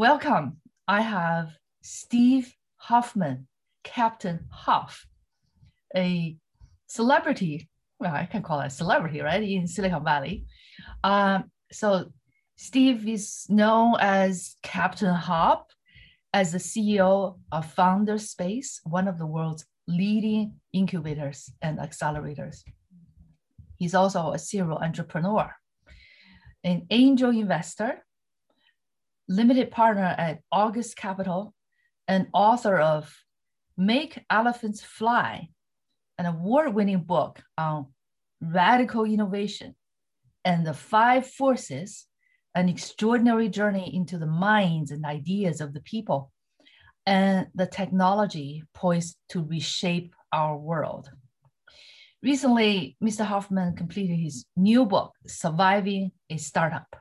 welcome. I have Steve Hoffman, Captain Hoff, a celebrity. Well, I can call it a celebrity, right, in Silicon Valley. Um, so Steve is known as Captain Hoff, as the CEO of Founder Space, one of the world's leading incubators and accelerators. He's also a serial entrepreneur, an angel investor, limited partner at August Capital, and author of Make Elephants Fly, an award winning book on radical innovation and the five forces an extraordinary journey into the minds and ideas of the people and the technology poised to reshape our world. Recently, Mr. Hoffman completed his new book, Surviving a Startup,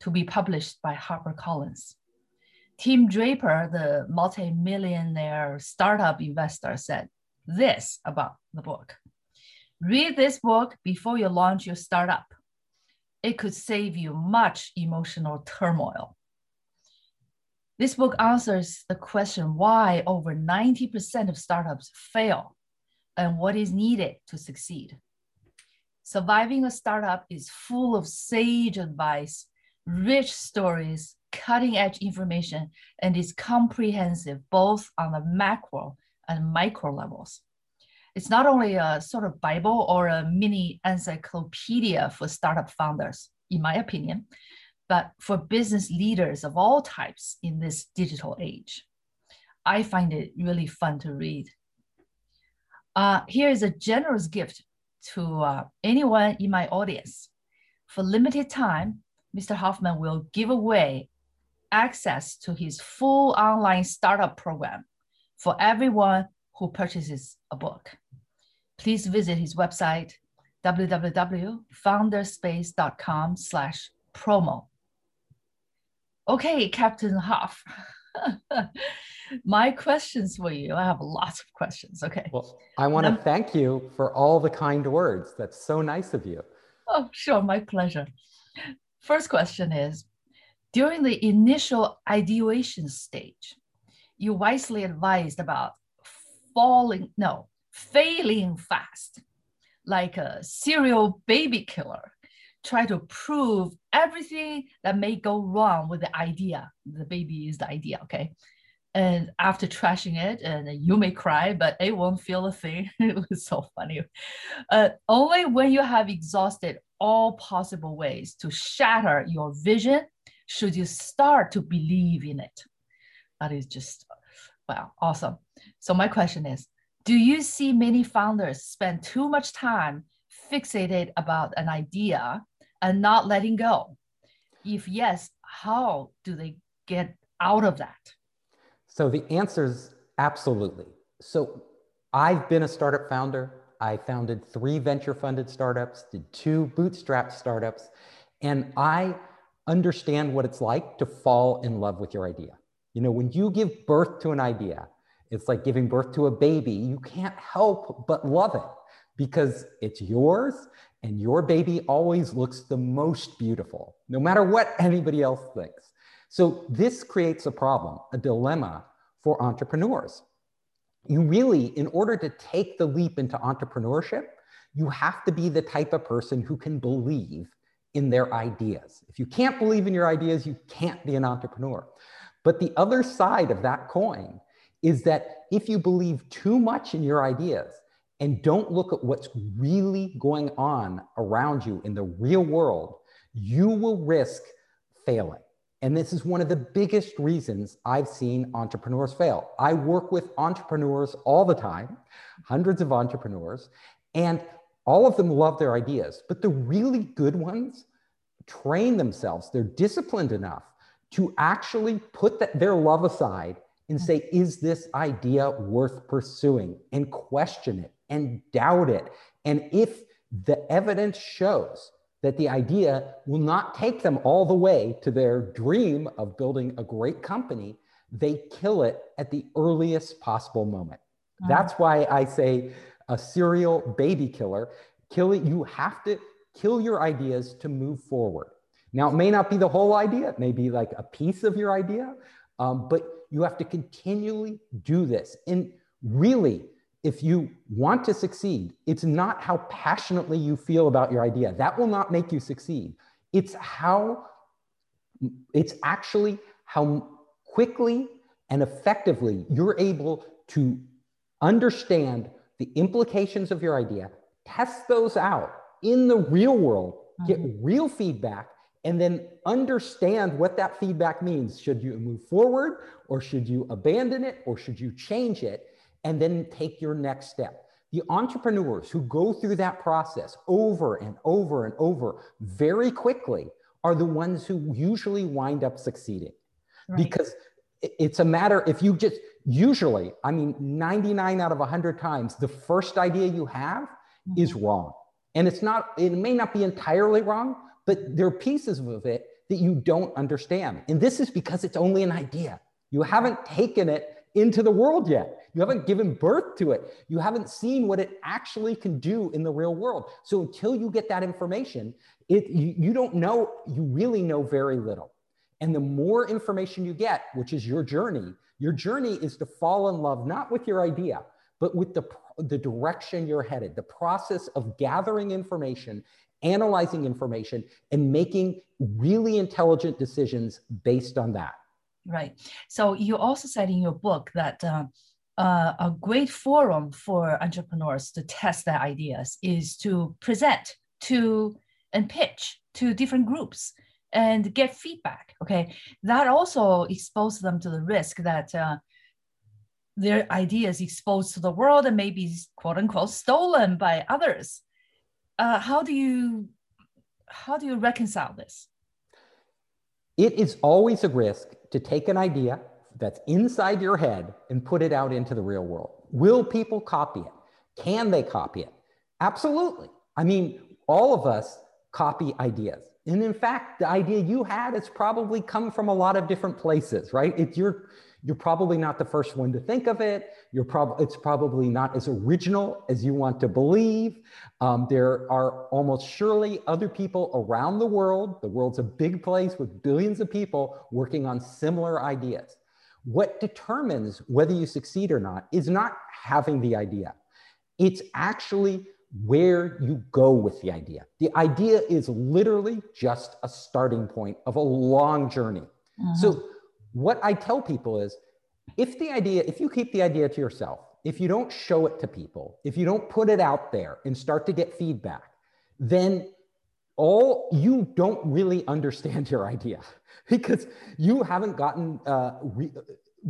to be published by HarperCollins. Tim Draper, the multi-millionaire startup investor, said this about the book. Read this book before you launch your startup it could save you much emotional turmoil. This book answers the question why over 90% of startups fail and what is needed to succeed. Surviving a startup is full of sage advice, rich stories, cutting edge information, and is comprehensive both on the macro and micro levels. It's not only a sort of Bible or a mini encyclopedia for startup founders, in my opinion, but for business leaders of all types in this digital age. I find it really fun to read. Uh, here is a generous gift to uh, anyone in my audience. For limited time, Mr. Hoffman will give away access to his full online startup program for everyone who purchases a book please visit his website, www.founderspace.com slash promo. Okay, Captain Hoff. My questions for you, I have lots of questions. Okay. Well, I want to um, thank you for all the kind words. That's so nice of you. Oh, sure. My pleasure. First question is During the initial ideation stage, you wisely advised about falling, no, failing fast, like a serial baby killer, try to prove everything that may go wrong with the idea. The baby is the idea, okay? And after trashing it, and you may cry, but it won't feel a thing. it was so funny. Uh, only when you have exhausted all possible ways to shatter your vision should you start to believe in it. That is just, wow, awesome. So my question is, do you see many founders spend too much time fixated about an idea and not letting go? If yes, how do they get out of that? So the answer is absolutely. So I've been a startup founder. I founded three venture funded startups, did two bootstrap startups, and I understand what it's like to fall in love with your idea. You know, when you give birth to an idea, it's like giving birth to a baby. You can't help but love it because it's yours and your baby always looks the most beautiful, no matter what anybody else thinks. So this creates a problem, a dilemma for entrepreneurs. You really, in order to take the leap into entrepreneurship, you have to be the type of person who can believe in their ideas. If you can't believe in your ideas, you can't be an entrepreneur. But the other side of that coin is that if you believe too much in your ideas and don't look at what's really going on around you in the real world, you will risk failing. And this is one of the biggest reasons I've seen entrepreneurs fail. I work with entrepreneurs all the time, hundreds of entrepreneurs, and all of them love their ideas. But the really good ones train themselves, they're disciplined enough to actually put that, their love aside and say, is this idea worth pursuing? And question it and doubt it. And if the evidence shows that the idea will not take them all the way to their dream of building a great company, they kill it at the earliest possible moment. Mm-hmm. That's why I say a serial baby killer, kill it, you have to kill your ideas to move forward. Now, it may not be the whole idea, it may be like a piece of your idea, um, but you have to continually do this. And really, if you want to succeed, it's not how passionately you feel about your idea. That will not make you succeed. It's how, it's actually how quickly and effectively you're able to understand the implications of your idea, test those out in the real world, get mm-hmm. real feedback, and then understand what that feedback means. Should you move forward or should you abandon it or should you change it? And then take your next step. The entrepreneurs who go through that process over and over and over very quickly are the ones who usually wind up succeeding. Right. Because it's a matter, if you just, usually, I mean, 99 out of 100 times, the first idea you have mm-hmm. is wrong. And it's not, it may not be entirely wrong, but there are pieces of it that you don't understand. And this is because it's only an idea. You haven't taken it into the world yet. You haven't given birth to it. You haven't seen what it actually can do in the real world. So until you get that information, it, you, you don't know, you really know very little. And the more information you get, which is your journey, your journey is to fall in love, not with your idea, but with the, the direction you're headed, the process of gathering information analyzing information and making really intelligent decisions based on that. Right. So you also said in your book that uh, uh, a great forum for entrepreneurs to test their ideas is to present to and pitch to different groups and get feedback. Okay, that also exposes them to the risk that uh, their ideas exposed to the world and maybe quote unquote stolen by others uh, how do you how do you reconcile this? It is always a risk to take an idea that's inside your head and put it out into the real world. Will people copy it? Can they copy it? Absolutely. I mean, all of us copy ideas. And in fact, the idea you had has probably come from a lot of different places, right? It's your you're probably not the first one to think of it. You're prob- it's probably not as original as you want to believe. Um, there are almost surely other people around the world. The world's a big place with billions of people working on similar ideas. What determines whether you succeed or not is not having the idea. It's actually where you go with the idea. The idea is literally just a starting point of a long journey. Mm-hmm. So what I tell people is if the idea, if you keep the idea to yourself, if you don't show it to people, if you don't put it out there and start to get feedback, then all you don't really understand your idea because you haven't gotten uh, re-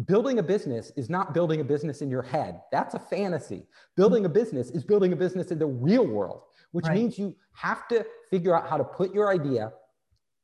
building a business is not building a business in your head that's a fantasy building a business is building a business in the real world which right. means you have to figure out how to put your idea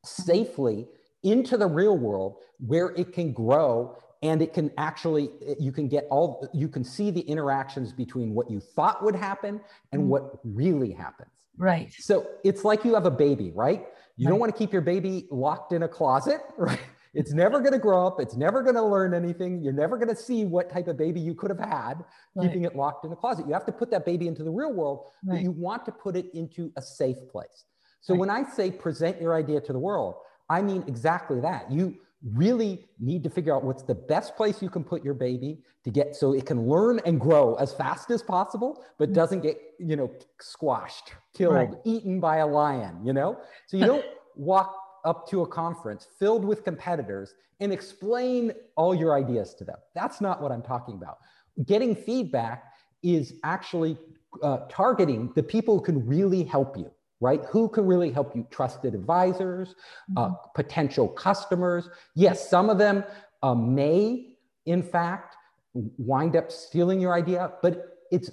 safely into the real world where it can grow and it can actually you can get all you can see the interactions between what you thought would happen and mm. what really happens right so it's like you have a baby right you right. don't want to keep your baby locked in a closet right it's mm-hmm. never going to grow up it's never going to learn anything you're never going to see what type of baby you could have had right. keeping it locked in a closet you have to put that baby into the real world right. but you want to put it into a safe place so when i say present your idea to the world I mean exactly that. You really need to figure out what's the best place you can put your baby to get so it can learn and grow as fast as possible, but mm. doesn't get, you know, squashed, killed, right. eaten by a lion, you know? So you don't walk up to a conference filled with competitors and explain all your ideas to them. That's not what I'm talking about. Getting feedback is actually uh, targeting the people who can really help you right? Who can really help you? Trusted advisors, uh, mm-hmm. potential customers. Yes, some of them uh, may, in fact, wind up stealing your idea, but it's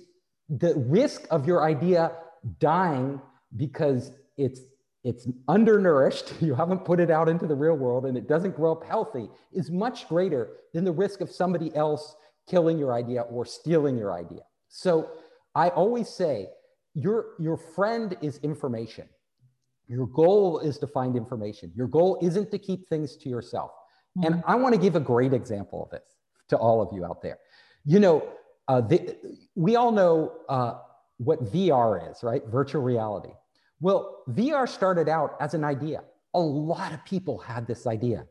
the risk of your idea dying because it's it's undernourished, you haven't put it out into the real world, and it doesn't grow up healthy, is much greater than the risk of somebody else killing your idea or stealing your idea. So I always say, your, your friend is information. Your goal is to find information. Your goal isn't to keep things to yourself. Mm-hmm. And I want to give a great example of this to all of you out there. You know, uh, the, we all know uh, what VR is, right? Virtual reality. Well, VR started out as an idea. a lot of people had this idea.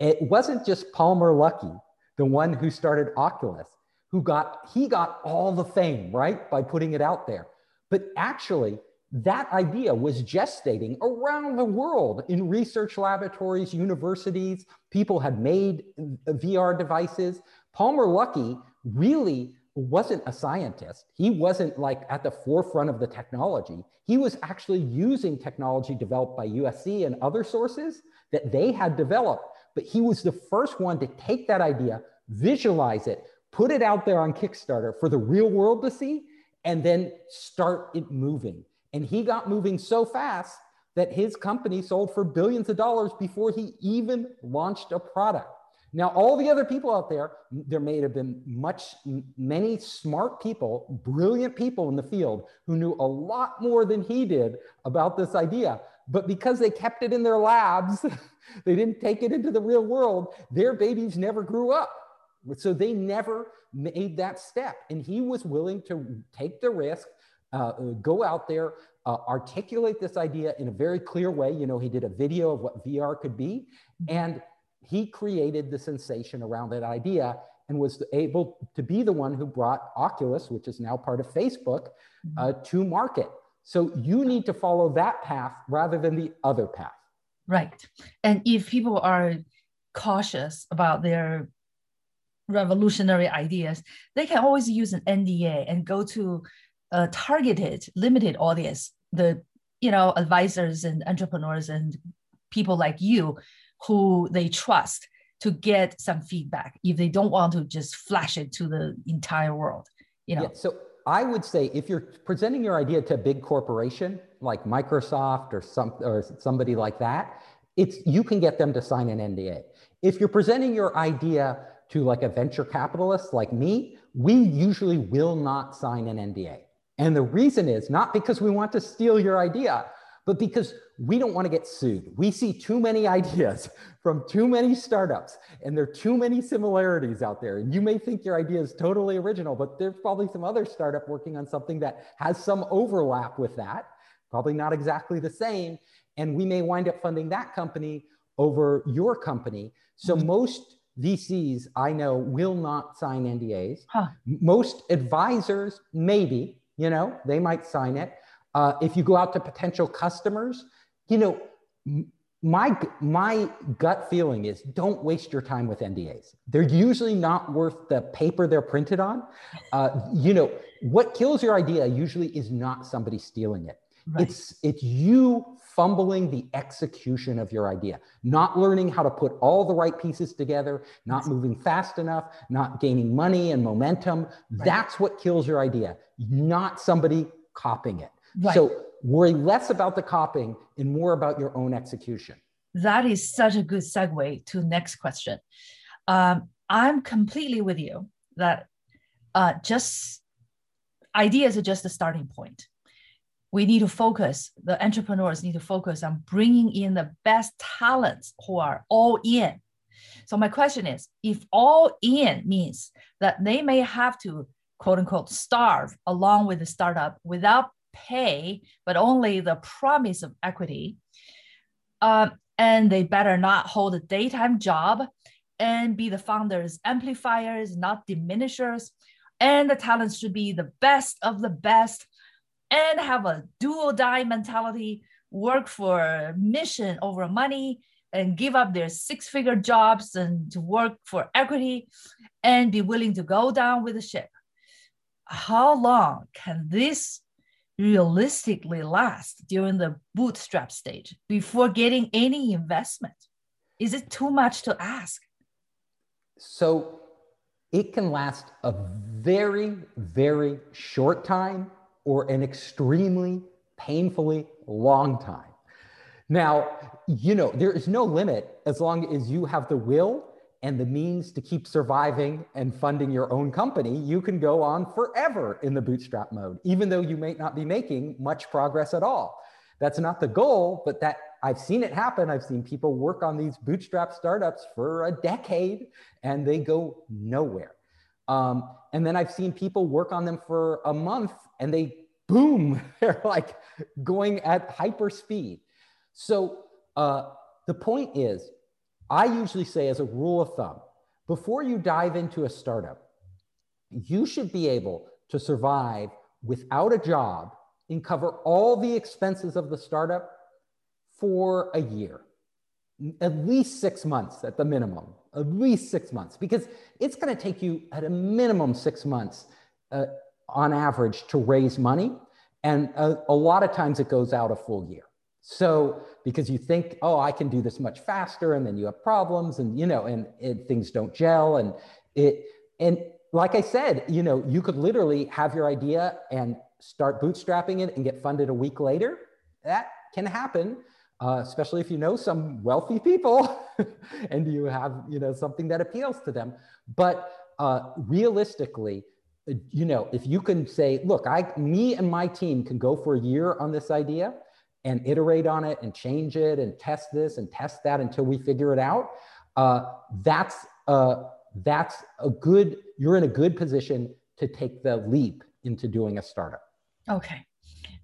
It wasn't just Palmer Luckey, the one who started Oculus, who got, he got all the fame, right, by putting it out there. But actually, that idea was gestating around the world in research laboratories, universities. People had made VR devices. Palmer Luckey really wasn't a scientist. He wasn't like at the forefront of the technology. He was actually using technology developed by USC and other sources that they had developed. But he was the first one to take that idea, visualize it, put it out there on Kickstarter for the real world to see, and then start it moving. And he got moving so fast that his company sold for billions of dollars before he even launched a product. Now, all the other people out there, there may have been much, many smart people, brilliant people in the field who knew a lot more than he did about this idea. But because they kept it in their labs, they didn't take it into the real world, their babies never grew up. So they never made that step. And he was willing to take the risk, uh, go out there, uh, articulate this idea in a very clear way. You know, he did a video of what VR could be. And he created the sensation around that idea and was able to be the one who brought Oculus, which is now part of Facebook, mm-hmm. uh, to market. So you need to follow that path rather than the other path. Right. And if people are cautious about their revolutionary ideas, they can always use an NDA and go to a targeted, limited audience, the you know advisors and entrepreneurs and people like you who they trust to get some feedback if they don't want to just flash it to the entire world you know? Yeah, so i would say if you're presenting your idea to a big corporation like microsoft or some or somebody like that it's you can get them to sign an nda if you're presenting your idea to like a venture capitalist like me we usually will not sign an nda and the reason is not because we want to steal your idea but because we don't want to get sued. We see too many ideas from too many startups, and there are too many similarities out there. And you may think your idea is totally original, but there's probably some other startup working on something that has some overlap with that, probably not exactly the same. And we may wind up funding that company over your company. So mm-hmm. most VCs I know will not sign NDAs. Huh. Most advisors, maybe, you know, they might sign it. Uh, if you go out to potential customers, you know, my my gut feeling is don't waste your time with NDAs. They're usually not worth the paper they're printed on. Uh, you know, what kills your idea usually is not somebody stealing it. Right. It's it's you fumbling the execution of your idea, not learning how to put all the right pieces together, not moving fast enough, not gaining money and momentum. Right. That's what kills your idea, not somebody copying it. Right. So worry less about the copying and more about your own execution. That is such a good segue to next question. Um, I'm completely with you that uh, just ideas are just the starting point. We need to focus, the entrepreneurs need to focus on bringing in the best talents who are all in. So, my question is if all in means that they may have to quote unquote starve along with the startup without pay, but only the promise of equity. Uh, and they better not hold a daytime job and be the founders' amplifiers, not diminishers. And the talents should be the best of the best and have a dual die mentality, work for mission over money, and give up their six figure jobs and to work for equity and be willing to go down with the ship. How long can this realistically last during the bootstrap stage before getting any investment? Is it too much to ask? So it can last a very, very short time or an extremely painfully long time. Now, you know, there is no limit as long as you have the will and the means to keep surviving and funding your own company, you can go on forever in the bootstrap mode, even though you may not be making much progress at all. That's not the goal, but that I've seen it happen. I've seen people work on these bootstrap startups for a decade and they go nowhere. Um, and then I've seen people work on them for a month and they boom, they're like going at hyper speed. So uh, the point is, I usually say, as a rule of thumb, before you dive into a startup, you should be able to survive without a job and cover all the expenses of the startup for a year, at least six months at the minimum, at least six months, because it's going to take you at a minimum six months uh, on average to raise money. And a, a lot of times it goes out a full year. So because you think, oh, I can do this much faster, and then you have problems, and you know, and it, things don't gel, and it, and like I said, you know, you could literally have your idea and start bootstrapping it and get funded a week later. That can happen, uh, especially if you know some wealthy people and you have, you know, something that appeals to them. But uh, realistically, you know, if you can say, look, I, me and my team can go for a year on this idea and iterate on it and change it and test this and test that until we figure it out. Uh, that's uh, that's a good. You're in a good position to take the leap into doing a startup. Okay.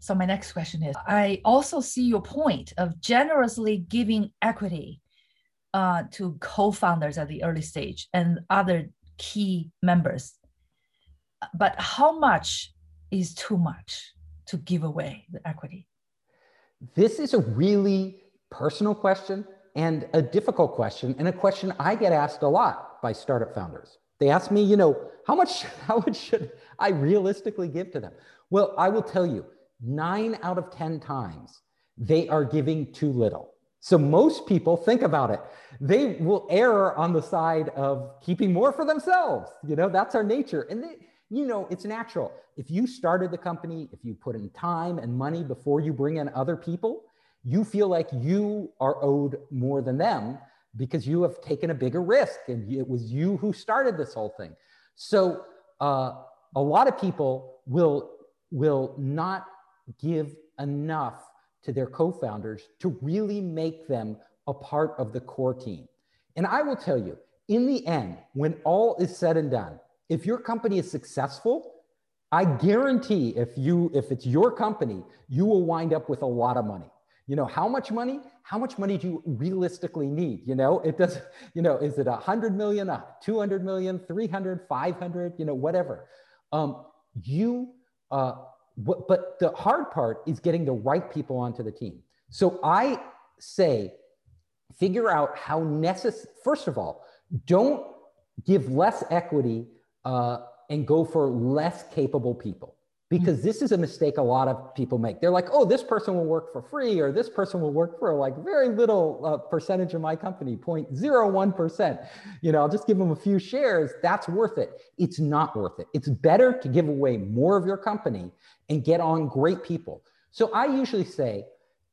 So my next question is: I also see your point of generously giving equity uh, to co-founders at the early stage and other key members. But how much is too much to give away the equity? This is a really personal question and a difficult question, and a question I get asked a lot by startup founders. They ask me, you know, how much, how much should I realistically give to them? Well, I will tell you, nine out of 10 times, they are giving too little. So most people think about it. They will err on the side of keeping more for themselves. You know, that's our nature. And they, you know, it's natural. If you started the company, if you put in time and money before you bring in other people, you feel like you are owed more than them because you have taken a bigger risk and it was you who started this whole thing. So uh, a lot of people will will not give enough to their co-founders to really make them a part of the core team. And I will tell you, in the end, when all is said and done, if your company is successful, I guarantee if you if it's your company, you will wind up with a lot of money. You know, how much money? How much money do you realistically need? You know, it does, you know, is it a hundred million, a 200 million, 300, 500, you know, whatever. Um, you, uh, what, but the hard part is getting the right people onto the team. So I say, figure out how necessary, first of all, don't give less equity uh, and go for less capable people because this is a mistake a lot of people make. They're like, oh, this person will work for free, or this person will work for like very little uh, percentage of my company, 0.01%. You know, I'll just give them a few shares. That's worth it. It's not worth it. It's better to give away more of your company and get on great people. So I usually say,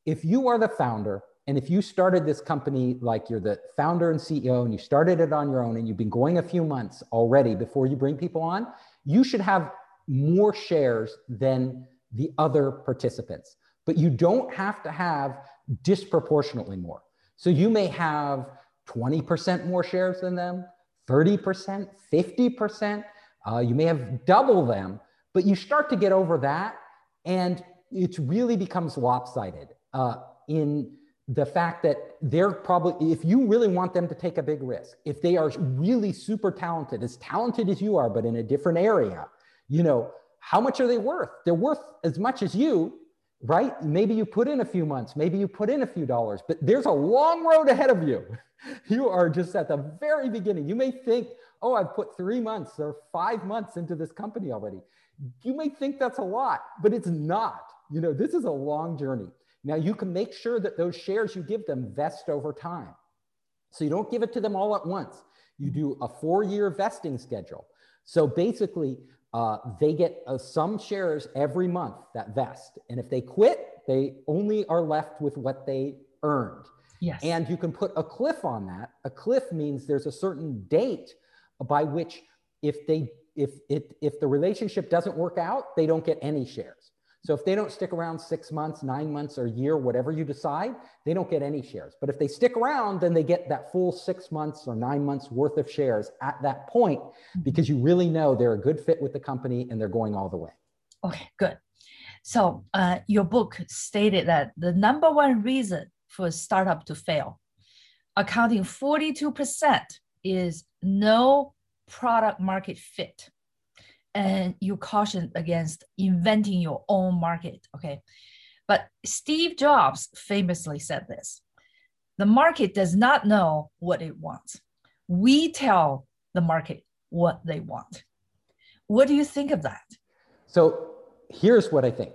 if you are the founder and if you started this company like you're the founder and CEO and you started it on your own and you've been going a few months already before you bring people on, you should have more shares than the other participants. But you don't have to have disproportionately more. So you may have 20% more shares than them, 30%, 50%. Uh, you may have double them, but you start to get over that and it really becomes lopsided uh, in the fact that they're probably, if you really want them to take a big risk, if they are really super talented, as talented as you are, but in a different area, you know, how much are they worth? They're worth as much as you, right? Maybe you put in a few months, maybe you put in a few dollars, but there's a long road ahead of you. You are just at the very beginning. You may think, oh, I've put three months or five months into this company already. You may think that's a lot, but it's not. You know, this is a long journey. Now you can make sure that those shares you give them vest over time. So you don't give it to them all at once. You do a four year vesting schedule. So basically, uh, they get uh, some shares every month that vest. And if they quit, they only are left with what they earned. Yes. And you can put a cliff on that. A cliff means there's a certain date by which if they if it if the relationship doesn't work out, they don't get any shares. So if they don't stick around six months, nine months, or a year, whatever you decide, they don't get any shares. But if they stick around, then they get that full six months or nine months worth of shares at that point mm-hmm. because you really know they're a good fit with the company and they're going all the way. Okay, good. So uh, your book stated that the number one reason for a startup to fail accounting 42% is no product market fit. And you caution against inventing your own market. Okay. But Steve Jobs famously said this the market does not know what it wants. We tell the market what they want. What do you think of that? So here's what I think.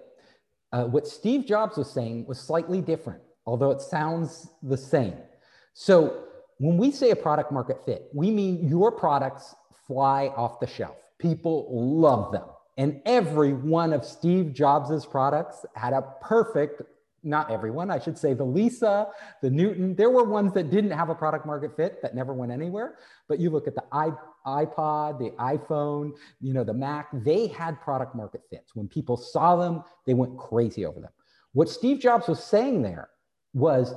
Uh, what Steve Jobs was saying was slightly different, although it sounds the same. So when we say a product market fit, we mean your products fly off the shelf. People love them. And every one of Steve Jobs' products had a perfect, not everyone, I should say the Lisa, the Newton, there were ones that didn't have a product market fit that never went anywhere. But you look at the iPod, the iPhone, you know, the Mac, they had product market fits. When people saw them, they went crazy over them. What Steve Jobs was saying there was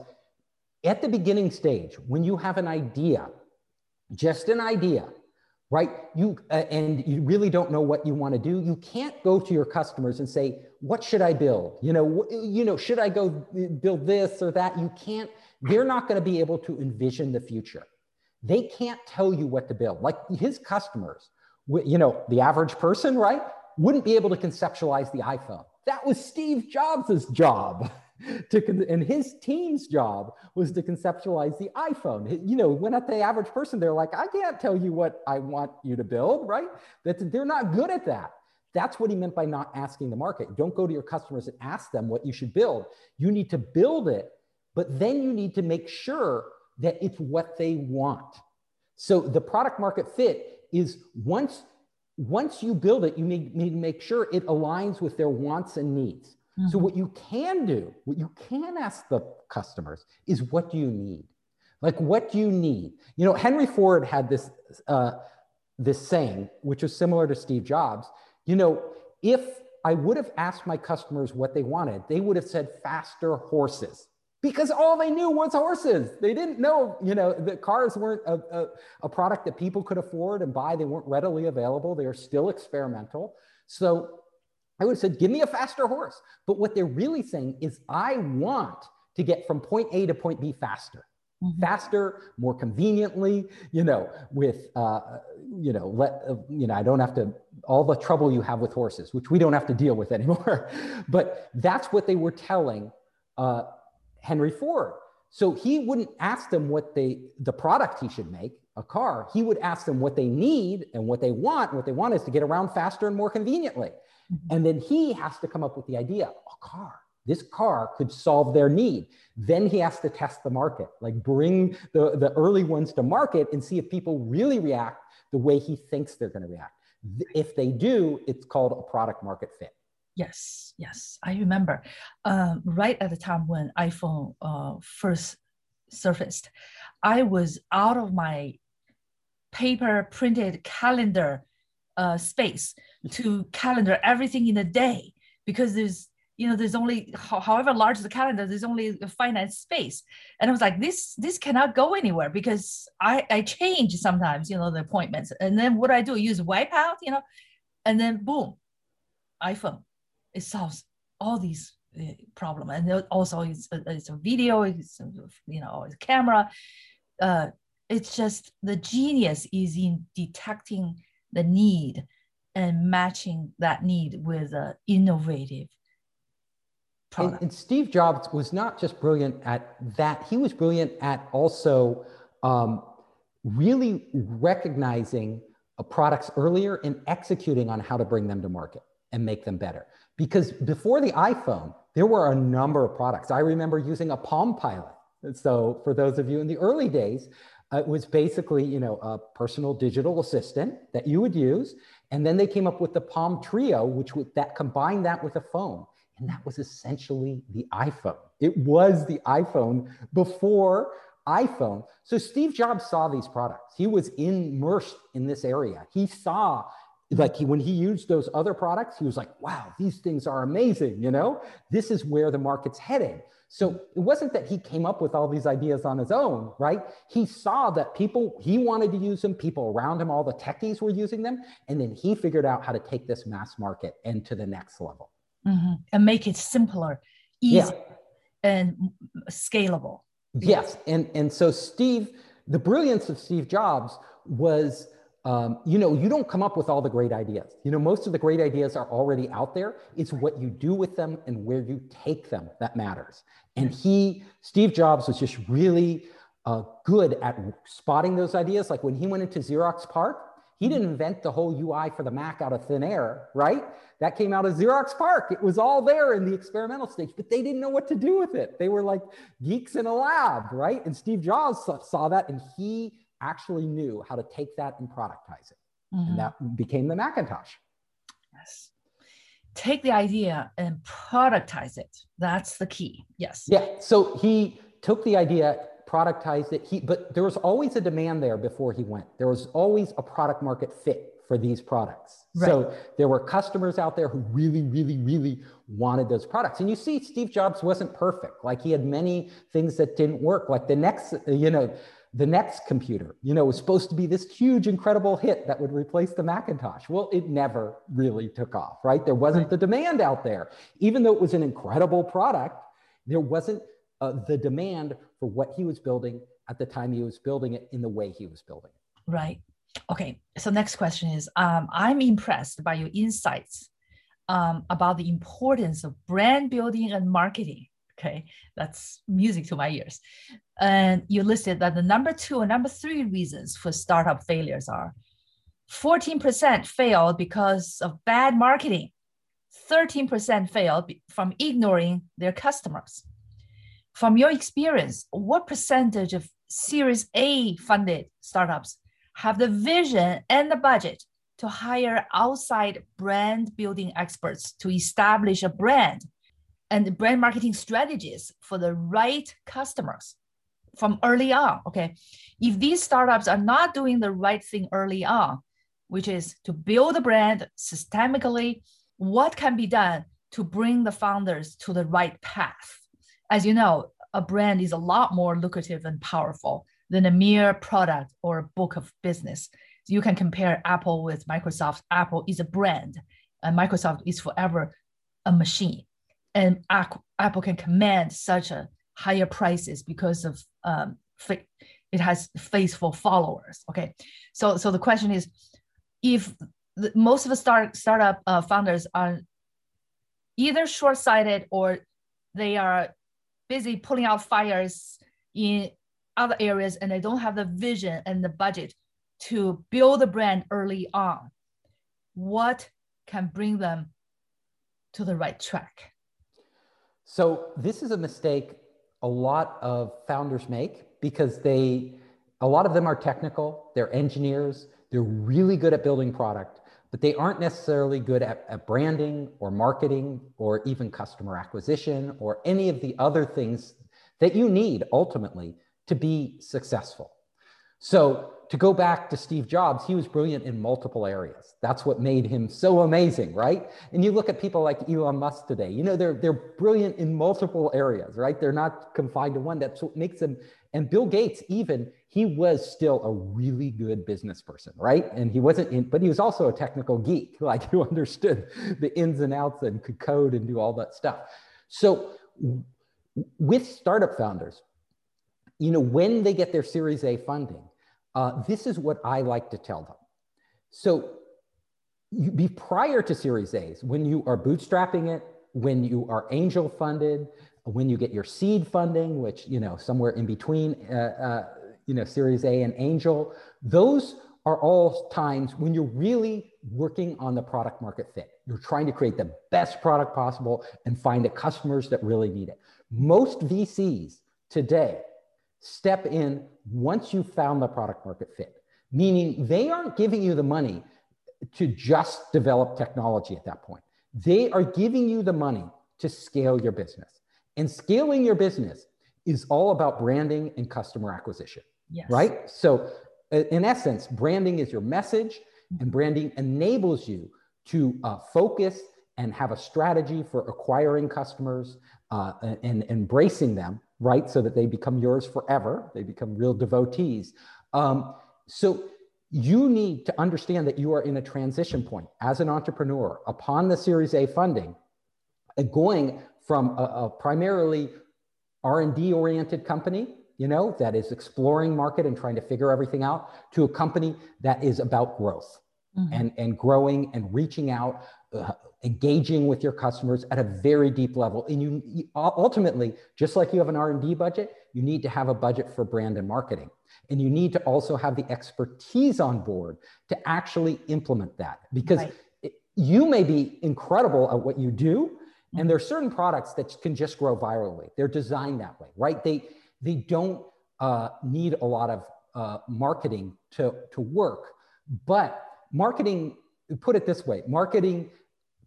at the beginning stage, when you have an idea, just an idea, right? You uh, and you really don't know what you want to do. You can't go to your customers and say, "What should I build?" You know, you know, should I go build this or that? You can't. They're not going to be able to envision the future. They can't tell you what to build. Like his customers, you know, the average person, right, wouldn't be able to conceptualize the iPhone. That was Steve Jobs' job. to and his team's job was to conceptualize the iphone. You know when at the average person they're like i can't tell you what i want you to build right? That they're not good at that. That's what he meant by not asking the market. Don't go to your customers and ask them what you should build. You need to build it but then you need to make sure that it's what they want. So the product market fit is once once you build it you need, need to make sure it aligns with their wants and needs Mm-hmm. So, what you can do, what you can ask the customers is, what do you need? Like, what do you need? You know, Henry Ford had this uh, this saying, which was similar to Steve Jobs. You know, if I would have asked my customers what they wanted, they would have said faster horses because all they knew was horses. They didn't know, you know, the cars weren't a, a, a, product that people could afford and buy. They weren't readily available. They are still experimental. So I would have said, give me a faster horse. But what they're really saying is, I want to get from point A to point B faster. Mm-hmm. Faster, more conveniently, you know, with, uh, you know, let, uh, you know, I don't have to, all the trouble you have with horses, which we don't have to deal with anymore. but that's what they were telling uh, Henry Ford. So he wouldn't ask them what they, the product he should make, a car. He would ask them what they need and what they want. What they want is to get around faster and more conveniently. And then he has to come up with the idea a car. This car could solve their need. Then he has to test the market, like bring the, the early ones to market and see if people really react the way he thinks they're going to react. If they do, it's called a product market fit. Yes, yes, I remember. Um, right at the time when iPhone uh, first surfaced, I was out of my paper printed calendar uh, space to calendar everything in a day because there's you know there's only however large the calendar there's only a finite space. And i was like this this cannot go anywhere because i i change sometimes you know the appointments. And then what i do? Use wipeout you know? And then boom iphone. It solves all these uh, problem. And also it's a, it's a video it's you know it's a camera. Uh, it's just the genius is in detecting the need and matching that need with an innovative product. And, and, Steve Jobs was not just brilliant at that, he was brilliant at also um, really recognizing products earlier and executing on how to bring them to market and make them better. Because before the iPhone, there were a number of products. I remember using a Palm Pilot. So, for those of you in the early days, uh, it was basically, you know, a personal digital assistant that you would use. And then they came up with the Palm Treo, which would that combined that with a phone. And that was essentially the iPhone. It was the iPhone before iPhone. So Steve Jobs saw these products. He was immersed in this area. He saw like he, when he used those other products, he was like, wow, these things are amazing. You know, this is where the market's headed. So it wasn't that he came up with all these ideas on his own, right? He saw that people, he wanted to use them, people around him, all the techies were using them. And then he figured out how to take this mass market and to the next level. Mm-hmm. And make it simpler, easier, yeah. and scalable. Yes, and and so Steve, the brilliance of Steve Jobs was, um, you know, you don't come up with all the great ideas. You know, most of the great ideas are already out there. It's what you do with them and where you take them that matters. And he, Steve Jobs, was just really uh, good at spotting those ideas. Like when he went into Xerox PARC, he didn't invent the whole UI for the Mac out of thin air, right? That came out of Xerox PARC. It was all there in the experimental stage, but they didn't know what to do with it. They were like geeks in a lab, right? And Steve Jobs saw that and he actually knew how to take that and productize it. Mm-hmm. And that became the Macintosh. Yes. Take the idea and productize it. That's the key. Yes. Yeah. So he took the idea productized it. He, but there was always a demand there before he went. There was always a product market fit for these products. Right. So there were customers out there who really, really, really wanted those products. And you see, Steve Jobs wasn't perfect. Like he had many things that didn't work. Like the next, you know, the next computer, you know, was supposed to be this huge, incredible hit that would replace the Macintosh. Well, it never really took off, right? There wasn't the demand out there. Even though it was an incredible product, there wasn't uh, the demand for what he was building at the time he was building it in the way he was building it. Right. Okay. So next question is, um, I'm impressed by your insights um, about the importance of brand building and marketing. Okay, that's music to my ears. And you listed that the number two and number three reasons for startup failures are 14% failed because of bad marketing, 13% failed from ignoring their customers, from your experience, what percentage of Series A funded startups have the vision and the budget to hire outside brand building experts to establish a brand and brand marketing strategies for the right customers from early on? Okay. If these startups are not doing the right thing early on, which is to build a brand systemically, what can be done to bring the founders to the right path? as you know, a brand is a lot more lucrative and powerful than a mere product or a book of business. You can compare Apple with Microsoft. Apple is a brand, and Microsoft is forever a machine. And Apple can command such a higher prices because of um, it has faithful followers. Okay, so so the question is, if the, most of the start startup uh, founders are either short-sighted or they are busy pulling out fires in other areas and they don't have the vision and the budget to build a brand early on, what can bring them to the right track? So this is a mistake a lot of founders make because they, a lot of them are technical, they're engineers, they're really good at building product, but they aren't necessarily good at, at, branding or marketing or even customer acquisition or any of the other things that you need ultimately to be successful. So, to go back to Steve Jobs, he was brilliant in multiple areas. That's what made him so amazing, right? And you look at people like Elon Musk today, you know, they're, they're brilliant in multiple areas, right? They're not confined to one. That's what makes them, and Bill Gates, even, he was still a really good business person, right? And he wasn't in, but he was also a technical geek, like who understood the ins and outs and could code and do all that stuff. So with startup founders, you know, when they get their Series A funding, uh, this is what I like to tell them. So you, be prior to Series A's, when you are bootstrapping it, when you are angel funded, when you get your seed funding, which you know somewhere in between uh, uh, you know, Series A and Angel, those are all times when you're really working on the product market fit. You're trying to create the best product possible and find the customers that really need it. Most VCs today step in once you've found the product market fit, meaning they aren't giving you the money to just develop technology at that point. They are giving you the money to scale your business. And scaling your business is all about branding and customer acquisition. Yes. Right? So, in essence, branding is your message, and branding enables you to uh, focus and have a strategy for acquiring customers uh, and, and, embracing them, right? So that they become yours forever, they become real devotees. Um, so, you need to understand that you are in a transition point as an entrepreneur upon the Series A funding, going from a, a primarily R&D oriented company you know, that is exploring market and trying to figure everything out, to a company that is about growth mm-hmm. and, and growing and reaching out, uh, engaging with your customers at a very deep level. And you, you ultimately, just like you have an R&D budget, you need to have a budget for brand and marketing. And you need to also have the expertise on board to actually implement that because right. it, you may be incredible at what you do. And there are certain products that can just grow virally. They're designed that way, right? They, they don't uh, need a lot of uh, marketing to, to work. But marketing, put it this way, marketing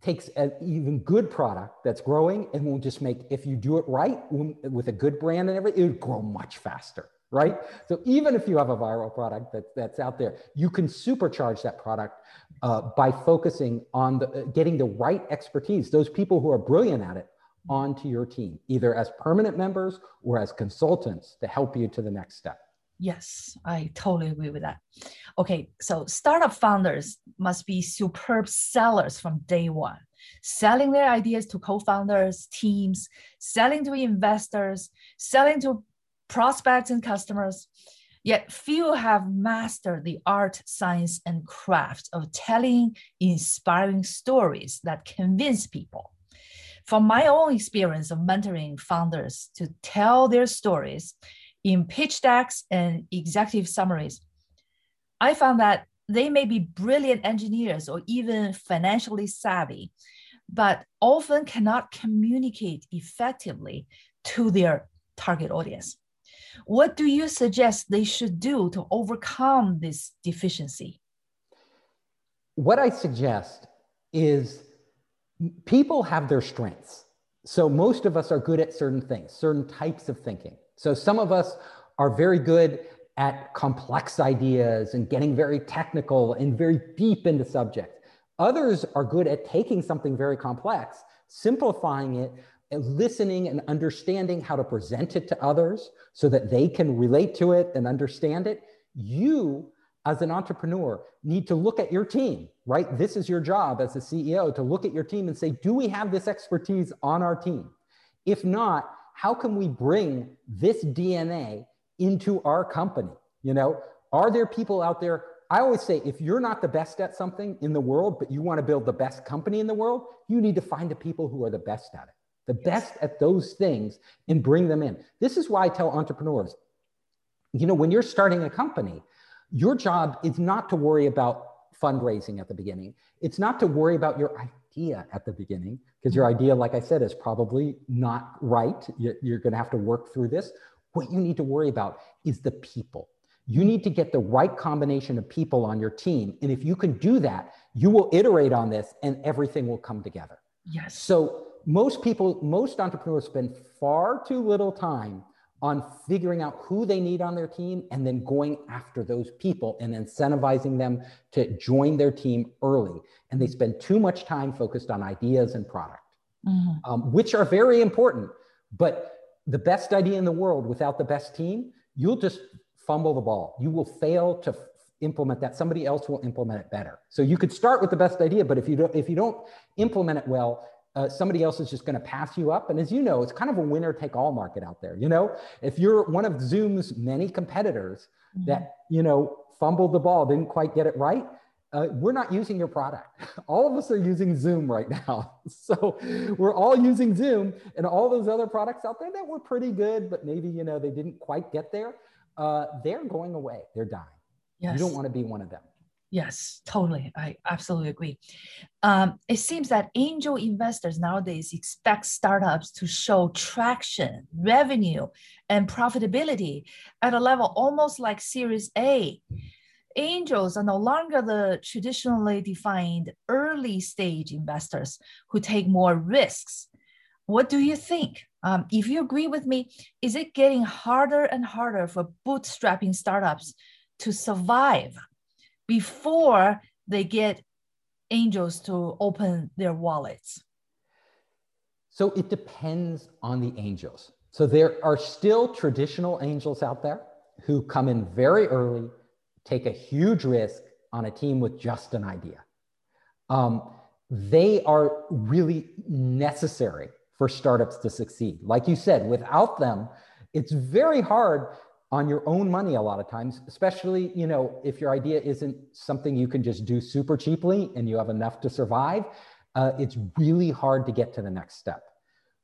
takes an even good product that's growing and will just make, if you do it right with a good brand and everything, it would grow much faster, right? So even if you have a viral product that, that's out there, you can supercharge that product uh, by focusing on the, uh, getting the right expertise, those people who are brilliant at it onto your team, either as permanent members or as consultants to help you to the next step. Yes, I totally agree with that. Okay, so startup founders must be superb sellers from day one, selling their ideas to co founders, teams, selling to investors, selling to prospects and customers. Yet few have mastered the art, science, and craft of telling inspiring stories that convince people. From my own experience of mentoring founders to tell their stories, in pitch decks and executive summaries, I found that they may be brilliant engineers or even financially savvy, but often cannot communicate effectively to their target audience. What do you suggest they should do to overcome this deficiency? What I suggest is people have their strengths. So most of us are good at certain things, certain types of thinking. So some of us are very good at complex ideas and getting very technical and very deep into subjects. Others are good at taking something very complex, simplifying it, and listening and understanding how to present it to others so that they can relate to it and understand it. You, as an entrepreneur, need to look at your team, right? This is your job as a CEO to look at your team and say, do we have this expertise on our team? If not, how can we bring this DNA into our company? You know, are there people out there? I always say, if you're not the best at something in the world, but you want to build the best company in the world, you need to find the people who are the best at it, the best at those things, and bring them in. This is why I tell entrepreneurs, you know, when you're starting a company, your job is not to worry about fundraising at the beginning. It's not to worry about your idea at the beginning, because your mm-hmm. idea, like I said, is probably not right. You're going to have to work through this. What you need to worry about is the people. You need to get the right combination of people on your team. And if you can do that, you will iterate on this and everything will come together. Yes. So most people, most entrepreneurs spend far too little time on figuring out who they need on their team and then going after those people and incentivizing them to join their team early. And they spend too much time focused on ideas and product, mm-hmm. um, which are very important. But the best idea in the world without the best team, you'll just fumble the ball. You will fail to f- implement that. Somebody else will implement it better. So you could start with the best idea, but if you don't, if you don't implement it well, uh, somebody else is just going to pass you up. And as you know, it's kind of a winner take all market out there. You know, if you're one of Zoom's many competitors mm-hmm. that, you know, fumbled the ball, didn't quite get it right, uh, we're not using your product. All of us are using Zoom right now. So we're all using Zoom and all those other products out there that were pretty good, but maybe, you know, they didn't quite get there. Uh, they're going away. They're dying. Yes. You don't want to be one of them. Yes, totally. I absolutely agree. Um, it seems that angel investors nowadays expect startups to show traction, revenue, and profitability at a level almost like Series A. Angels are no longer the traditionally defined early stage investors who take more risks. What do you think? Um, if you agree with me, is it getting harder and harder for bootstrapping startups to survive? Before they get angels to open their wallets? So it depends on the angels. So there are still traditional angels out there who come in very early, take a huge risk on a team with just an idea. Um, they are really necessary for startups to succeed. Like you said, without them, it's very hard on your own money a lot of times, especially, you know, if your idea isn't something you can just do super cheaply and you have enough to survive, uh, it's really hard to get to the next step.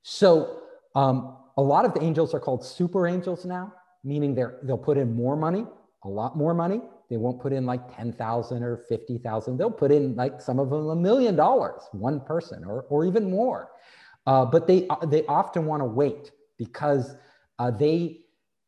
So um, a lot of the angels are called super angels now, meaning they're, they'll put in more money, a lot more money. They won't put in like 10,000 or 50,000. They'll put in like some of them a million dollars, one person or, or even more. Uh, but they, they often want to wait because uh, they,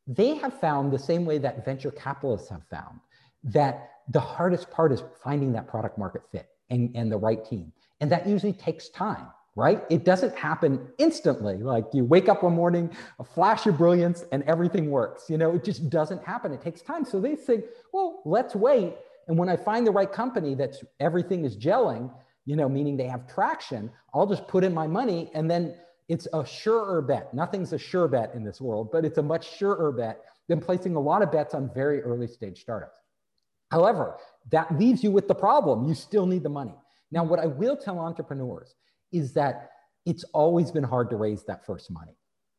they have found the same way that venture capitalists have found that the hardest part is finding that product market fit and, and the right team. And that usually takes time, right? It doesn't happen instantly. Like you wake up one morning, a flash of brilliance, and everything works. You know, it just doesn't happen. It takes time. So they think, well, let's wait. And when I find the right company that's everything is gelling, you know, meaning they have traction, I'll just put in my money and then it's a surer bet. Nothing's a sure bet in this world, but it's a much surer bet than placing a lot of bets on very early stage startups. However, that leaves you with the problem. You still need the money. Now, what I will tell entrepreneurs is that it's always been hard to raise that first money.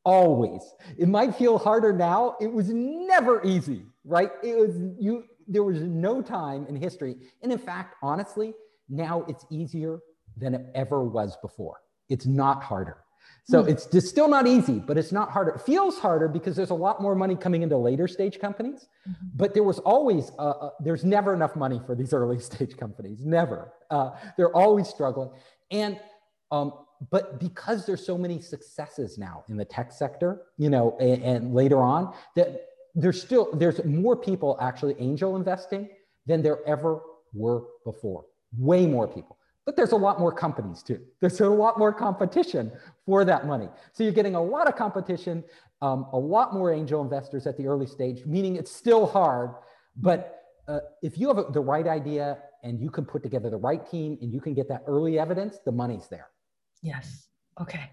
Always. It might feel harder now. It was never easy, right? It was you there was no time in history. And in fact, honestly, now it's easier than it ever was before. It's not harder. So mm. it's just still not easy, but it's not harder. It feels harder because there's a lot more money coming into later stage companies. Mm-hmm. But there was always, uh, uh, there's never enough money for these early stage companies, never. Uh, they're always struggling. And, um, but because there's so many successes now in the tech sector, you know, and, and later on, that there's still, there's more people actually angel investing than there ever were before. Way more people but there's a lot more companies too. There's a lot more competition for that money. So you're getting a lot of competition, um, a lot more angel investors at the early stage, meaning it's still hard. But uh, if you have the right idea and you can put together the right team and you can get that early evidence, the money's there. Yes. Okay.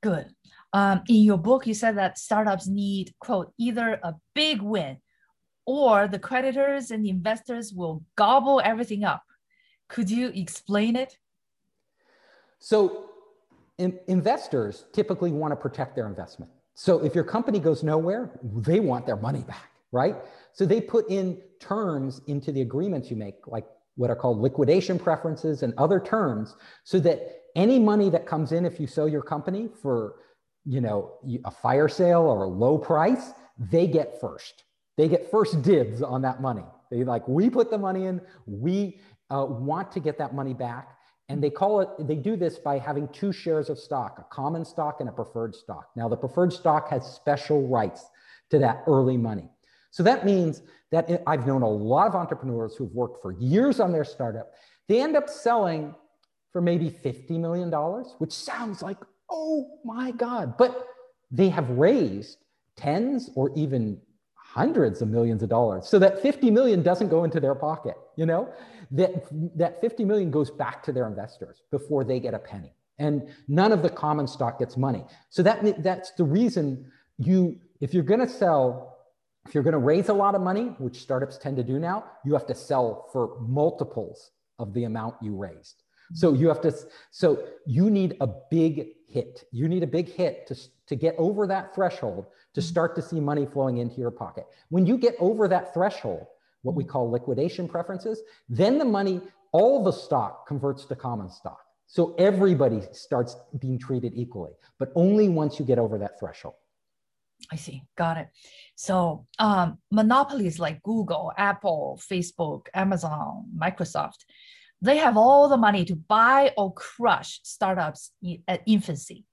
Good. Um, in your book, you said that startups need, quote, either a big win or the creditors and the investors will gobble everything up could you explain it? So, in, investors typically want to protect their investment. So, if your company goes nowhere, they want their money back, right? So, they put in terms into the agreements you make, like what are called liquidation preferences and other terms, so that any money that comes in if you sell your company for you know a fire sale or a low price they get first they get first dibs on that money they like we put the money in we uh, want to get that money back. And they call it, they do this by having two shares of stock, a common stock and a preferred stock. Now, the preferred stock has special rights to that early money. So that means that I've known a lot of entrepreneurs who've worked for years on their startup. They end up selling for maybe $50 million, which sounds like, oh my God, but they have raised tens or even hundreds of millions of dollars. So that 50 million doesn't go into their pocket, you know? That that 50 million goes back to their investors before they get a penny. And none of the common stock gets money. So that that's the reason you if you're going to sell if you're going to raise a lot of money, which startups tend to do now, you have to sell for multiples of the amount you raised. So you have to so you need a big hit. You need a big hit to to get over that threshold to mm-hmm. start to see money flowing into your pocket. When you get over that threshold, what we call liquidation preferences, then the money, all the stock converts to common stock. So everybody starts being treated equally, but only once you get over that threshold. I see. Got it. So um, monopolies like Google, Apple, Facebook, Amazon, Microsoft, they have all the money to buy or crush startups at infancy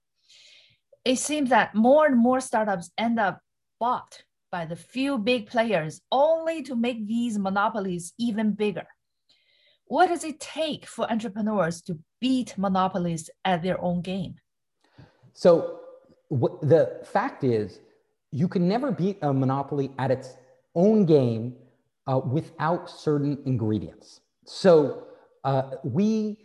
it seems that more and more startups end up bought by the few big players only to make these monopolies even bigger. What does it take for entrepreneurs to beat monopolies at their own game? So, the fact is, you can never beat a monopoly at its own game uh, without certain ingredients. So, uh, we,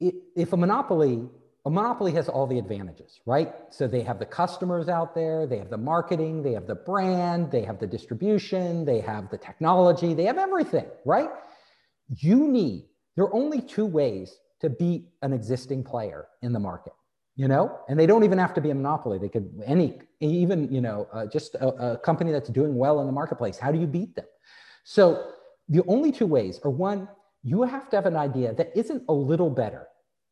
if a monopoly a monopoly has all the advantages, right? So they have the customers out there, they have the marketing, they have the brand, they have the distribution, they have the technology, they have everything, right? You need, there are only two ways to beat an existing player in the market. you know, and they don't even have to be a monopoly. They could any even you know uh, just a, a company that's doing well in the marketplace. How do you beat them? So the only two ways are one, you have to have an idea that isn't a little better,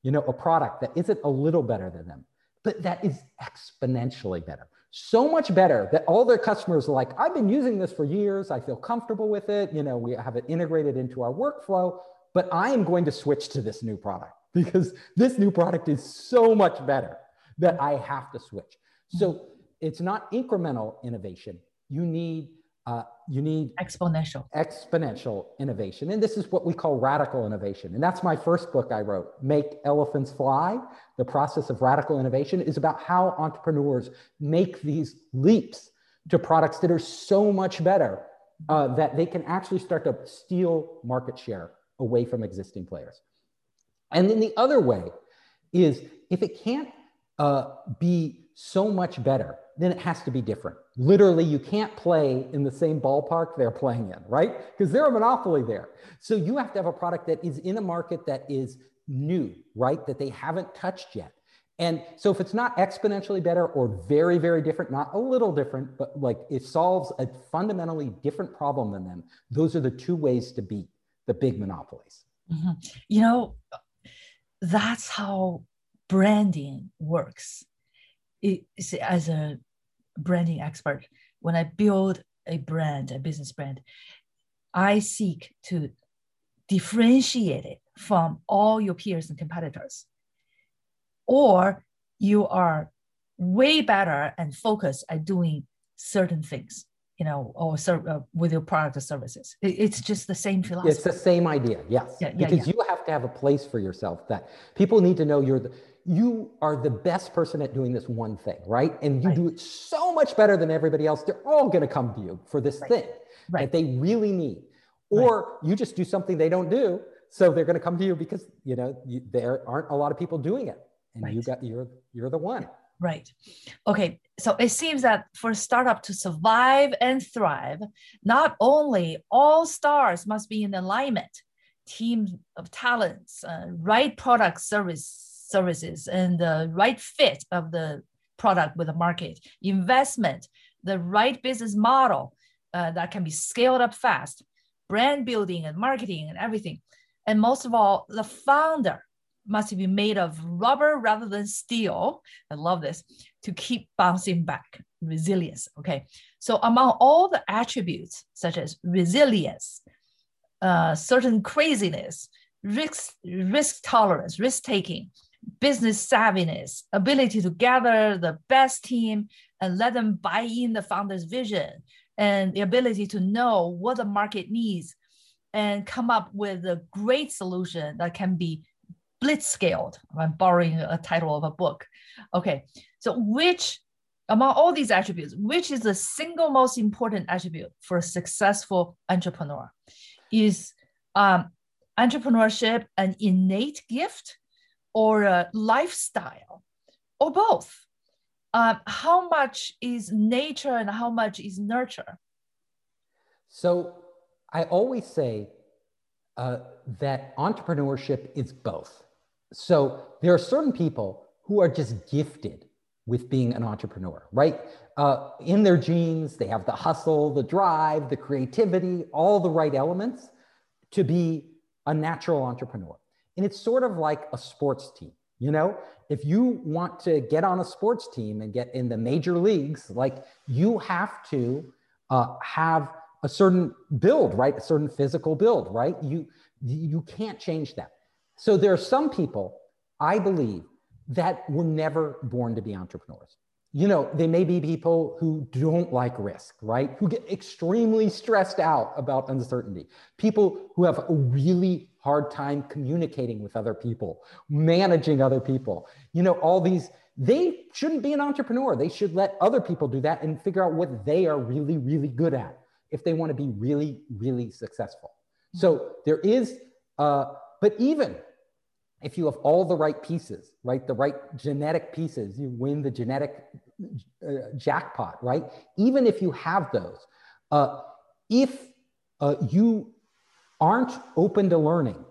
you know, a product that isn't a little better than them, but that is exponentially better. So much better that all their customers are like, I've been using this for years. I feel comfortable with it. You know, we have it integrated into our workflow, but I am going to switch to this new product because this new product is so much better that I have to switch. So it's not incremental innovation. You need uh, you need exponential. Exponential innovation. And this is what we call radical innovation. And that's my first book i wrote make elephants fly. The process of radical innovation is about how entrepreneurs make these leaps to products that are so much better uh, that they can actually start to steal market share away from existing players. And then the other way is if it can't uh, be so much better, then it has to be different. Literally, you can't play in the same ballpark they're playing in, right? Because they're a monopoly there. So you have to have a product that is in a market that is new, right? That they haven't touched yet. And so if it's not exponentially better or very, very different, not a little different, but like it solves a fundamentally different problem than them, those are the two ways to beat the big monopolies. Mm-hmm. You know, that's how branding works. It, as a branding expert, when I build a brand, a business brand, I seek to differentiate it from all your peers and competitors. Or you are way better and focused at doing certain things you know, or serve uh, with your product or services. It, it's just the same philosophy. It's the same idea, yes. Yeah, yeah, because yeah. you have to have a place for yourself that people need to know you're the, you are the best person at doing this one thing, right? And you right. do it so much better than everybody else. They're all going to come to you for this right. thing right. that they really need. Or you just do something they don't do, so they're going to come to you because you know you, there aren't a lot of people doing it, and you got you're you're the one. Right. Okay. So it seems that for a startup to survive and thrive, not only all stars must be in alignment, team of talents, uh, right product service services, and the right fit of the product with the market, investment, the right business model uh, that can be scaled up fast, brand building and marketing and everything. And most of all, the founder must be made of rubber rather than steel. I love this to keep bouncing back. Resilience. Okay. So, among all the attributes such as resilience, uh, certain craziness, risk, risk tolerance, risk taking, business savviness, ability to gather the best team and let them buy in the founder's vision, and the ability to know what the market needs and come up with a great solution that can be blitz scaled. I'm borrowing a title of a book. Okay, so which among all these attributes, which is the single most important attribute for a successful entrepreneur? Is um, entrepreneurship an innate gift or a lifestyle or both? Um, how much is nature and how much is nurture? So I always say uh, that entrepreneurship is both. So there are certain people who are just gifted with being an entrepreneur, right? Uh, in their genes, they have the hustle, the drive, the creativity, all the right elements to be a natural entrepreneur. And it's sort of like a sports team. You know, if you want to get on a sports team and get in the major leagues, like you have to uh, have a certain build, right? A certain physical build, right? You you can't change that. So there are some people, I believe, that were never born to be entrepreneurs. You know, they may be people who don't like risk, right? Who get extremely stressed out about uncertainty. People who have a really hard time communicating with other people, managing other people. You know, all these, they shouldn't be an entrepreneur. They should let other people do that and figure out what they are really, really good at if they want to be really, really successful. So there is uh, but even if you have all the right pieces, right, the right genetic pieces, you win the genetic uh, jackpot, right? Even if you have those, uh, if uh, you aren't open to learning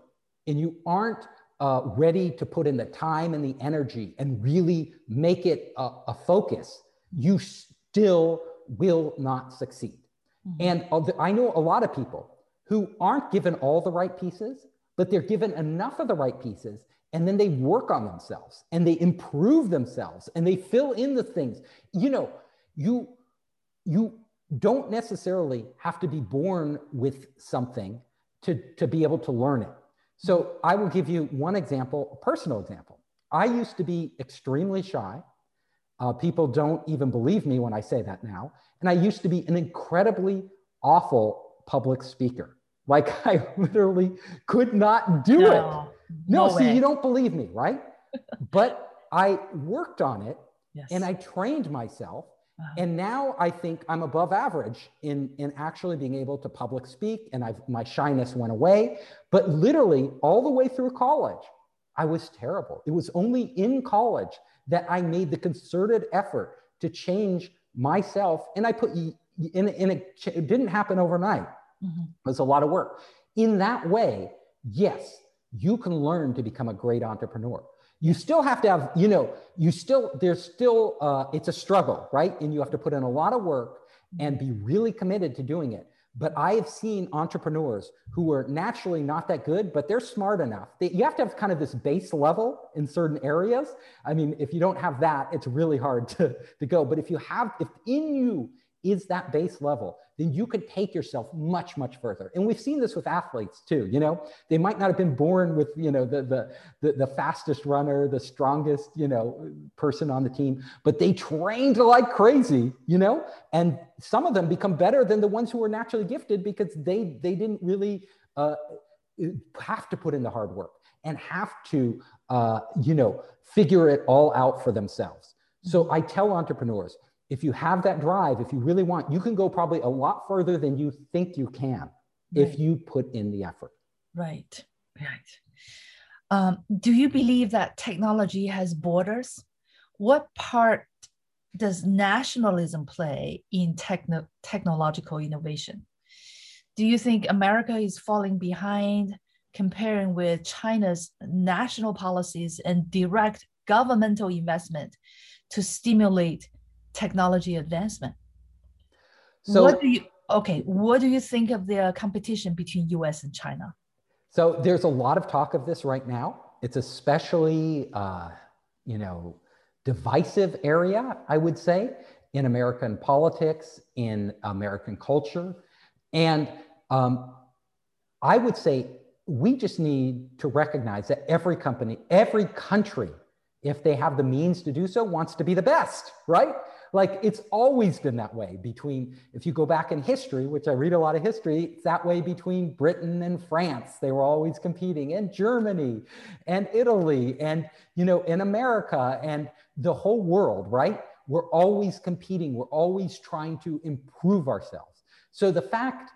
and you aren't uh, ready to put in the time and the energy and really make it a, a focus, you still will not succeed. Mm-hmm. And I know a lot of people who aren't given all the right pieces, but they're given enough of the right pieces and then they work on themselves and they improve themselves and they fill in the things you know you you don't necessarily have to be born with something to, to be able to learn it so i will give you one example a personal example i used to be extremely shy uh, people don't even believe me when i say that now and i used to be an incredibly awful public speaker like i literally could not do no. it no, no see, way. you don't believe me, right? but I worked on it yes. and I trained myself. And now I think I'm above average in, in actually being able to public speak, and I've, my shyness went away. But literally, all the way through college, I was terrible. It was only in college that I made the concerted effort to change myself. And I put in, in a, it didn't happen overnight. Mm-hmm. It was a lot of work. In that way, yes, you can learn to become a great entrepreneur. You still have to have, you know, you still, there's still, uh, it's a struggle, right? And you have to put in a lot of work and be really committed to doing it. But I have seen entrepreneurs who are naturally not that good, but they're smart enough. They, you have to have kind of this base level in certain areas. I mean, if you don't have that, it's really hard to, to go. But if you have, if in you is that base level, then you could take yourself much, much further. And we've seen this with athletes too. You know, they might not have been born with, you know, the, the, the, the fastest runner, the strongest, you know, person on the team, but they trained like crazy, you know, and some of them become better than the ones who were naturally gifted because they, they didn't really uh, have to put in the hard work and have to, uh, you know, figure it all out for themselves. So I tell entrepreneurs, if you have that drive, if you really want, you can go probably a lot further than you think you can right. if you put in the effort. Right, right. Um, do you believe that technology has borders? What part does nationalism play in techno- technological innovation? Do you think America is falling behind comparing with China's national policies and direct governmental investment to stimulate technology advancement. So what do you okay, what do you think of the competition between US and China? So there's a lot of talk of this right now. It's especially uh, you know divisive area, I would say, in American politics, in American culture. And um, I would say we just need to recognize that every company, every country, if they have the means to do so, wants to be the best, right? Like it's always been that way between, if you go back in history, which I read a lot of history, it's that way between Britain and France. They were always competing, and Germany and Italy, and, you know, in America and the whole world, right? We're always competing. We're always trying to improve ourselves. So the fact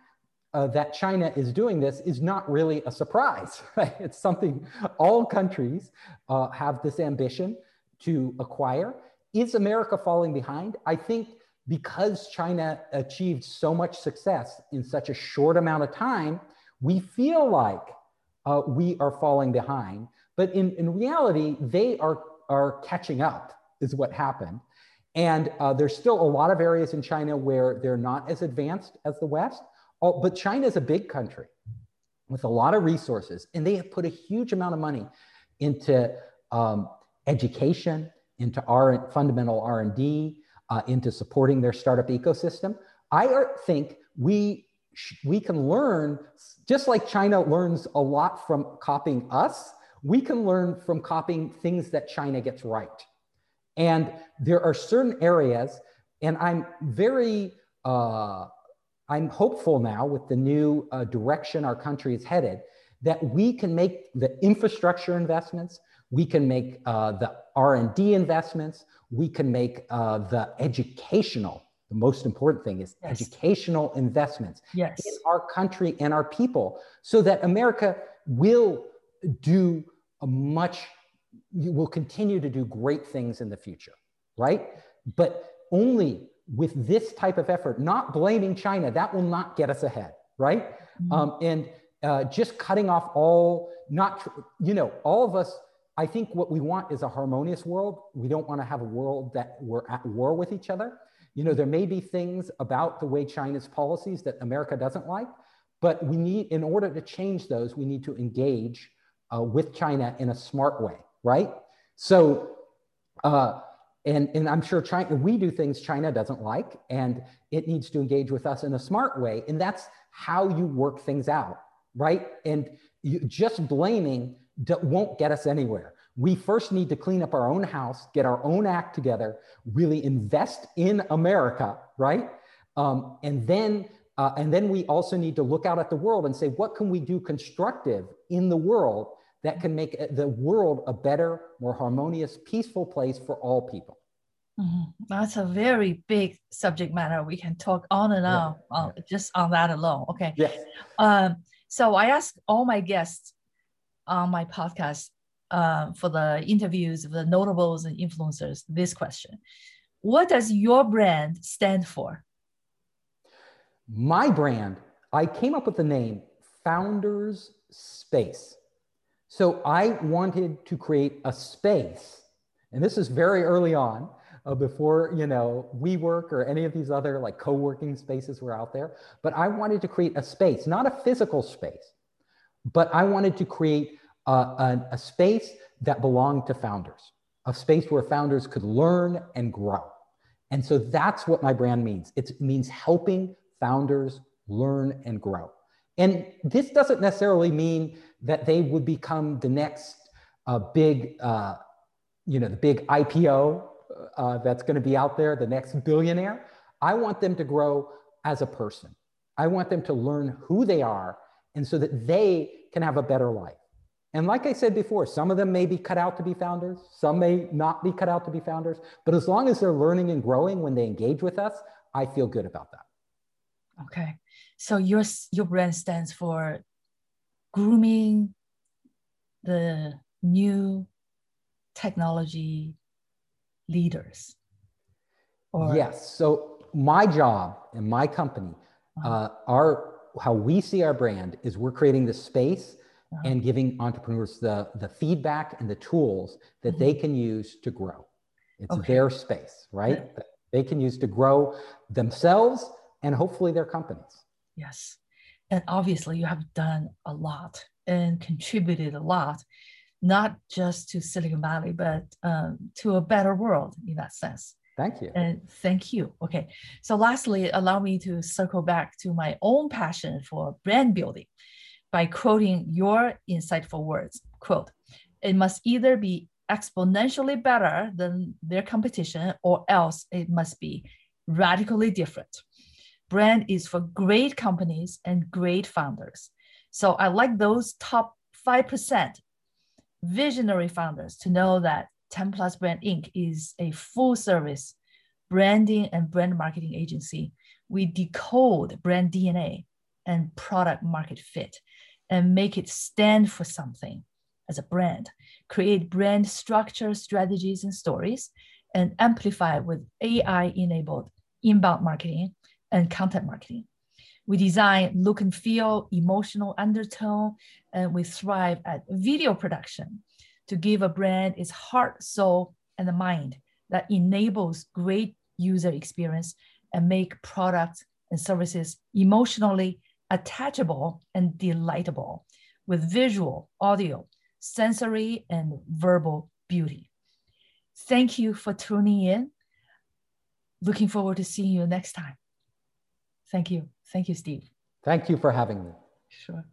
uh, that China is doing this is not really a surprise. Right? It's something all countries uh, have this ambition to acquire. Is America falling behind? I think because China achieved so much success in such a short amount of time, we feel like uh, we are falling behind. But in, in reality, they are, are catching up, is what happened. And uh, there's still a lot of areas in China where they're not as advanced as the West. Oh, but China is a big country with a lot of resources, and they have put a huge amount of money into um, education, into R fundamental R&D, uh, into supporting their startup ecosystem. I think we we can learn just like China learns a lot from copying us. We can learn from copying things that China gets right. And there are certain areas, and I'm very uh, I'm hopeful now with the new uh, direction our country is headed that we can make the infrastructure investments, we can make uh, the r&d investments we can make uh, the educational the most important thing is yes. educational investments yes. in our country and our people so that america will do a much will continue to do great things in the future right but only with this type of effort not blaming china that will not get us ahead right mm-hmm. um, and uh, just cutting off all, not, you know, all of us, I think what we want is a harmonious world. We don't want to have a world that we're at war with each other. You know, there may be things about the way China's policies that America doesn't like, but we need, in order to change those, we need to engage uh, with China in a smart way, right? So, uh, and, and I'm sure China, we do things China doesn't like, and it needs to engage with us in a smart way. And that's how you work things out, right? And you, just blaming won't get us anywhere. We first need to clean up our own house, get our own act together, really invest in America, right? Um, and then uh, and then we also need to look out at the world and say, what can we do constructive in the world that can make the world a better, more harmonious, peaceful place for all people? Mm-hmm. That's a very big subject matter. We can talk on and on yeah. on, just on that alone. Okay. Yes. Um, so I ask all my guests on my podcast uh, for the interviews of the notables and influencers this question What does your brand stand for? My brand, I came up with the name Founders Space. So I wanted to create a space, and this is very early on, uh, before you know WeWork or any of these other like co-working spaces were out there. But I wanted to create a space, not a physical space, but I wanted to create a, a, a space that belonged to founders, a space where founders could learn and grow. And so that's what my brand means. It means helping founders learn and grow. And this doesn't necessarily mean that they would become the next uh, big, uh, you know, the big IPO uh, that's going to be out there, the next billionaire. I want them to grow as a person. I want them to learn who they are and so that they can have a better life. And like I said before, some of them may be cut out to be founders, some may not be cut out to be founders, but as long as they're learning and growing when they engage with us, I feel good about that. Okay. So your your brand stands for grooming the new technology leaders. Or yes. So my job and my company, uh-huh. uh, our how we see our brand is we're creating the space and giving entrepreneurs the the feedback and the tools that mm-hmm. they can use to grow. It's okay. their space, right? Yeah. They can use to grow themselves and hopefully their companies. Yes. And obviously, you have done a lot and contributed a lot, not just to Silicon Valley, but um, to a better world in that sense. Thank you. And thank you. Okay. So, lastly, allow me to circle back to my own passion for brand building by quoting your insightful words. Quote, it must either be exponentially better than their competition or else it must be radically different brand is for great companies and great founders. So I like those top 5% visionary founders to know that 10 Plus Brand Inc. is a full service branding and brand marketing agency. We decode brand DNA and product market fit and make it stand for something as a brand, create brand structure, strategies, and stories, and amplify with AI enabled inbound marketing and content marketing. We design look and feel, emotional undertone, and we thrive at video production to give a brand its heart, soul, and the mind that enables great user experience and make products and services emotionally attachable and delightable with visual, audio, sensory, and verbal beauty. Thank you for tuning in. Looking forward to seeing you next time. Thank you. Thank you, Steve. Thank you for having me. Sure.